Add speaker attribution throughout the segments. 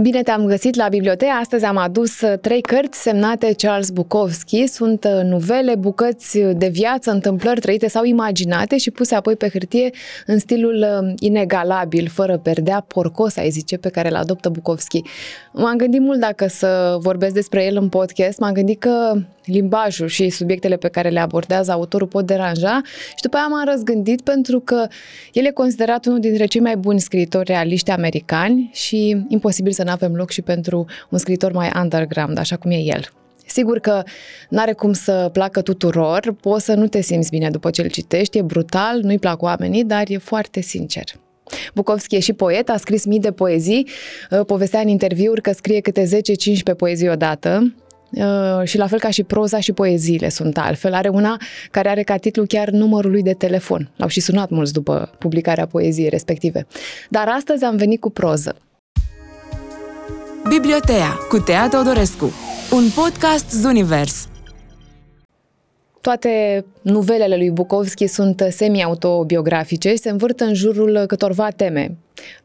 Speaker 1: Bine te-am găsit la bibliotecă. Astăzi am adus uh, trei cărți semnate Charles Bukowski. Sunt uh, nuvele, bucăți de viață, întâmplări trăite sau imaginate și puse apoi pe hârtie în stilul uh, inegalabil, fără perdea, porcos, ai zice, pe care îl adoptă Bukowski. M-am gândit mult dacă să vorbesc despre el în podcast. M-am gândit că limbajul și subiectele pe care le abordează autorul pot deranja și după aia m-am răzgândit pentru că el e considerat unul dintre cei mai buni scriitori realiști americani și imposibil să nu avem loc și pentru un scriitor mai underground, așa cum e el. Sigur că n-are cum să placă tuturor, poți să nu te simți bine după ce îl citești, e brutal, nu-i plac oamenii, dar e foarte sincer. Bukovski e și poet, a scris mii de poezii, povestea în interviuri că scrie câte 10-15 poezii odată, Uh, și la fel ca și proza și poeziile sunt altfel. Are una care are ca titlu chiar numărul lui de telefon. L-au și sunat mulți după publicarea poeziei respective. Dar astăzi am venit cu proză.
Speaker 2: Bibliotea cu Tea Teodorescu. Un podcast Zunivers.
Speaker 1: Toate nuvelele lui Bukowski sunt semi-autobiografice și se învârt în jurul câtorva teme.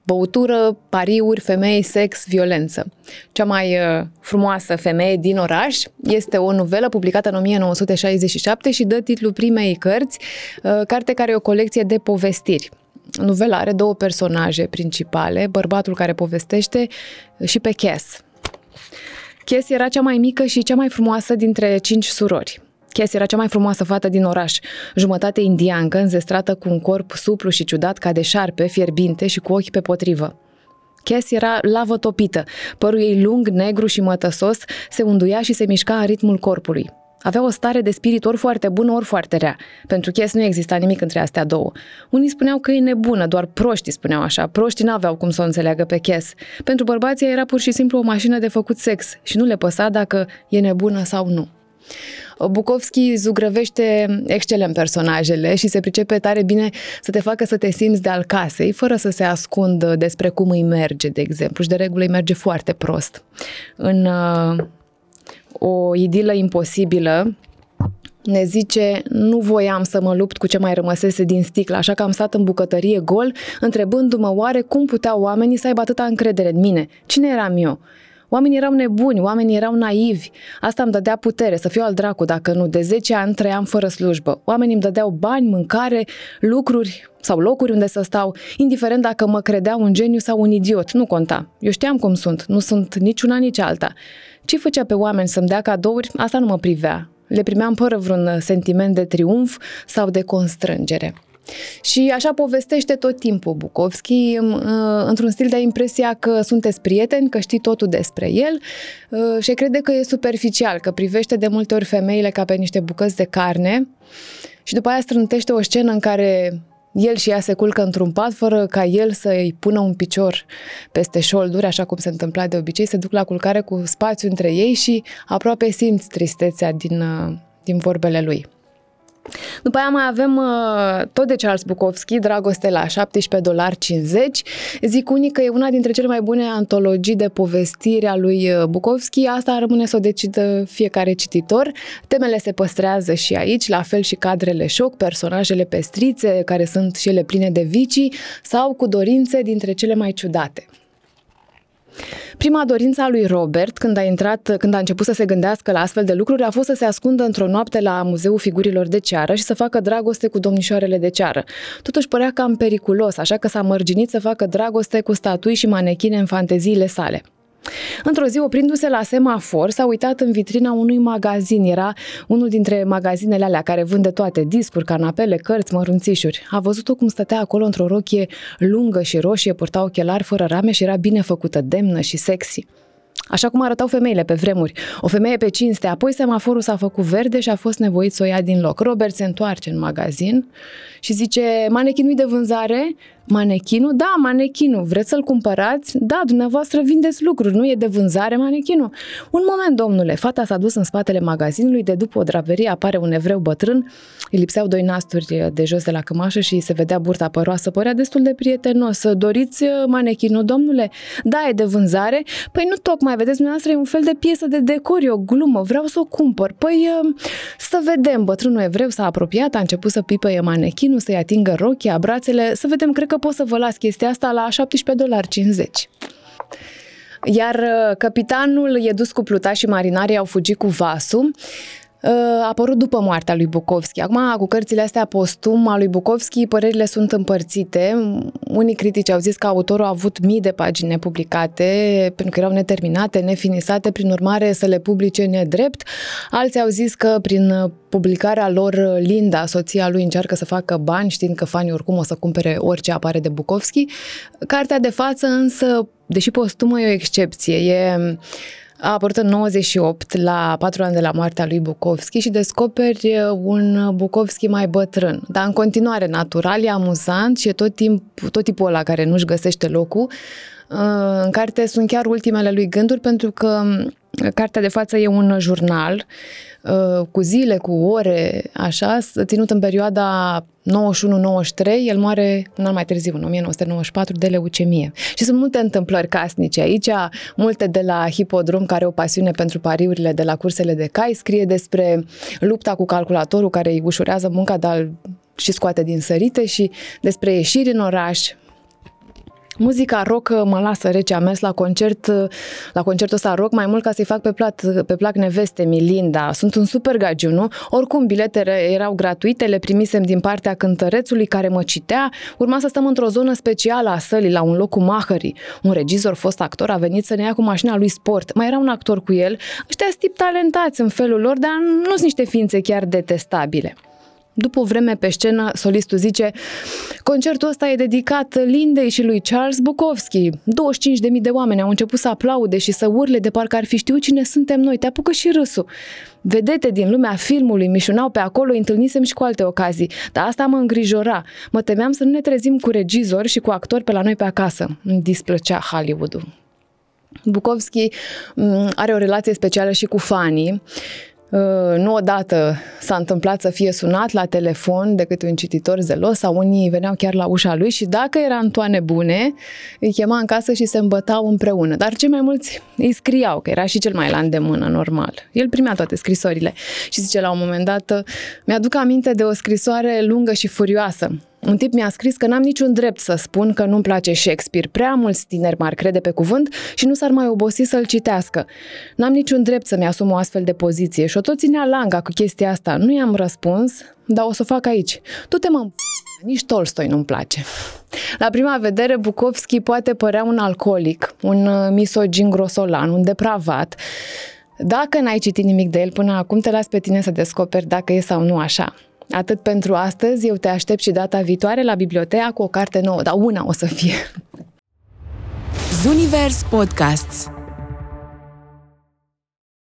Speaker 1: Băutură, pariuri, femei, sex, violență. Cea mai uh, frumoasă femeie din oraș este o novelă publicată în 1967 și dă titlul primei cărți, uh, carte care e o colecție de povestiri. Novela are două personaje principale, bărbatul care povestește și pe Cass. Cass era cea mai mică și cea mai frumoasă dintre cinci surori. Cass era cea mai frumoasă fată din oraș, jumătate indiancă, înzestrată cu un corp suplu și ciudat ca de șarpe, fierbinte și cu ochi pe potrivă. Cass era lavă topită, părul ei lung, negru și mătăsos, se unduia și se mișca în ritmul corpului. Avea o stare de spirit ori foarte bună, ori foarte rea. Pentru Cass nu exista nimic între astea două. Unii spuneau că e nebună, doar proștii spuneau așa. Proștii n-aveau cum să o înțeleagă pe Cass. Pentru bărbații era pur și simplu o mașină de făcut sex și nu le păsa dacă e nebună sau nu. Bukovski zugrăvește excelent personajele și se pricepe tare bine să te facă să te simți de al casei, fără să se ascundă despre cum îi merge, de exemplu. Și de regulă îi merge foarte prost. În uh, o idilă imposibilă, ne zice, nu voiam să mă lupt cu ce mai rămăsese din sticlă, așa că am stat în bucătărie gol, întrebându-mă oare cum puteau oamenii să aibă atâta încredere în mine. Cine eram eu? Oamenii erau nebuni, oamenii erau naivi. Asta îmi dădea putere, să fiu al dracu, dacă nu. De 10 ani trăiam fără slujbă. Oamenii îmi dădeau bani, mâncare, lucruri sau locuri unde să stau, indiferent dacă mă credeau un geniu sau un idiot. Nu conta. Eu știam cum sunt. Nu sunt nici una, nici alta. Ce făcea pe oameni să-mi dea cadouri, asta nu mă privea. Le primeam fără vreun sentiment de triumf sau de constrângere. Și așa povestește tot timpul Bukovski, uh, într-un stil de impresia că sunteți prieteni, că știi totul despre el uh, și crede că e superficial, că privește de multe ori femeile ca pe niște bucăți de carne și după aia strântește o scenă în care el și ea se culcă într-un pat fără ca el să-i pună un picior peste șolduri, așa cum se întâmpla de obicei, se duc la culcare cu spațiu între ei și aproape simți tristețea din, uh, din vorbele lui. După aia mai avem uh, tot de Charles Bukowski, Dragoste la 17 dolari 50. Zic unii că e una dintre cele mai bune antologii de povestiri a lui uh, Bukowski. Asta rămâne să o decidă fiecare cititor. Temele se păstrează și aici, la fel și cadrele șoc, personajele pestrițe, care sunt și ele pline de vicii, sau cu dorințe dintre cele mai ciudate. Prima dorință a lui Robert, când a intrat, când a început să se gândească la astfel de lucruri, a fost să se ascundă într-o noapte la Muzeul Figurilor de Ceară și să facă dragoste cu domnișoarele de ceară. Totuși părea cam periculos, așa că s-a mărginit să facă dragoste cu statui și manechine în fanteziile sale. Într-o zi, oprindu-se la semafor, s-a uitat în vitrina unui magazin. Era unul dintre magazinele alea care vând de toate, discuri, canapele, cărți, mărunțișuri. A văzut-o cum stătea acolo într-o rochie lungă și roșie, purta ochelari fără rame și era bine făcută, demnă și sexy. Așa cum arătau femeile pe vremuri. O femeie pe cinste, apoi semaforul s-a făcut verde și a fost nevoit să o ia din loc. Robert se întoarce în magazin și zice, manechinul de vânzare? Manechinul? Da, manechinul. Vreți să-l cumpărați? Da, dumneavoastră vindeți lucruri, nu e de vânzare manechinul. Un moment, domnule. Fata s-a dus în spatele magazinului, de după o draperie apare un evreu bătrân, îi lipseau doi nasturi de jos de la cămașă și se vedea burta păroasă, părea destul de prietenos. Doriți uh, manechinul, domnule? Da, e de vânzare? Păi nu tocmai, vedeți, dumneavoastră e un fel de piesă de decor, e o glumă, vreau să o cumpăr. Păi uh, să vedem, bătrânul evreu s-a apropiat, a început să pipăie manechinul, să-i atingă rochia, brațele, să vedem, cred că pot să vă las chestia asta la 17 dolari 50. Iar uh, capitanul e dus cu pluta și marinarii au fugit cu vasul a apărut după moartea lui Bukovski. Acum, cu cărțile astea postum a lui Bukovski, părerile sunt împărțite. Unii critici au zis că autorul a avut mii de pagini publicate, pentru că erau neterminate, nefinisate, prin urmare să le publice nedrept. Alții au zis că prin publicarea lor, Linda, soția lui, încearcă să facă bani, știind că fanii oricum o să cumpere orice apare de Bukovski. Cartea de față, însă, deși postumă e o excepție, e a apărut în 98, la patru ani de la moartea lui Bukovski și descoperi un Bukovski mai bătrân. Dar în continuare natural, e amuzant și e tot, timp, tot tipul ăla care nu-și găsește locul. În carte sunt chiar ultimele lui gânduri pentru că cartea de față e un jurnal Uh, cu zile, cu ore, așa, ținut în perioada 91-93, el moare un an mai târziu, în 1994, de leucemie. Și sunt multe întâmplări casnice aici, multe de la Hipodrom, care are o pasiune pentru pariurile de la cursele de cai, scrie despre lupta cu calculatorul care îi ușurează munca, dar și scoate din sărite și despre ieșiri în oraș, Muzica rock uh, mă lasă rece. Am mers la concert, uh, la concertul ăsta rock mai mult ca să-i fac pe, plat, uh, pe plac neveste, Milinda. Sunt un super gagiu, nu? Oricum, biletele erau gratuite, le primisem din partea cântărețului care mă citea. Urma să stăm într-o zonă specială a sălii, la un loc cu mahării. Un regizor, fost actor, a venit să ne ia cu mașina lui sport. Mai era un actor cu el. Ăștia tip talentați în felul lor, dar nu sunt niște ființe chiar detestabile. După o vreme pe scenă, solistul zice Concertul ăsta e dedicat Lindei și lui Charles Bukowski. 25.000 de oameni au început să aplaude și să urle de parcă ar fi știut cine suntem noi. Te apucă și râsul. Vedete din lumea filmului mișunau pe acolo, întâlnisem și cu alte ocazii. Dar asta mă îngrijora. Mă temeam să nu ne trezim cu regizori și cu actori pe la noi pe acasă. Îmi displăcea Hollywood-ul. Bukowski mm, are o relație specială și cu fanii Uh, nu odată s-a întâmplat să fie sunat la telefon de câte un cititor zelos sau unii veneau chiar la ușa lui și dacă era Antoane Bune, îi chema în casă și se îmbătau împreună. Dar cei mai mulți îi scriau, că era și cel mai la îndemână, normal. El primea toate scrisorile și zice la un moment dat, mi-aduc aminte de o scrisoare lungă și furioasă un tip mi-a scris că n-am niciun drept să spun că nu-mi place Shakespeare. Prea mulți tineri m-ar crede pe cuvânt și nu s-ar mai obosi să-l citească. N-am niciun drept să-mi asum o astfel de poziție și o tot ținea langa cu chestia asta. Nu i-am răspuns, dar o să o fac aici. Tu te mă nici Tolstoi nu-mi place. La prima vedere, Bukowski poate părea un alcoolic, un uh, misogin grosolan, un depravat. Dacă n-ai citit nimic de el până acum, te las pe tine să descoperi dacă e sau nu așa. Atât pentru astăzi, eu te aștept și data viitoare la biblioteca cu o carte nouă, dar una o să fie.
Speaker 2: Zunivers Podcasts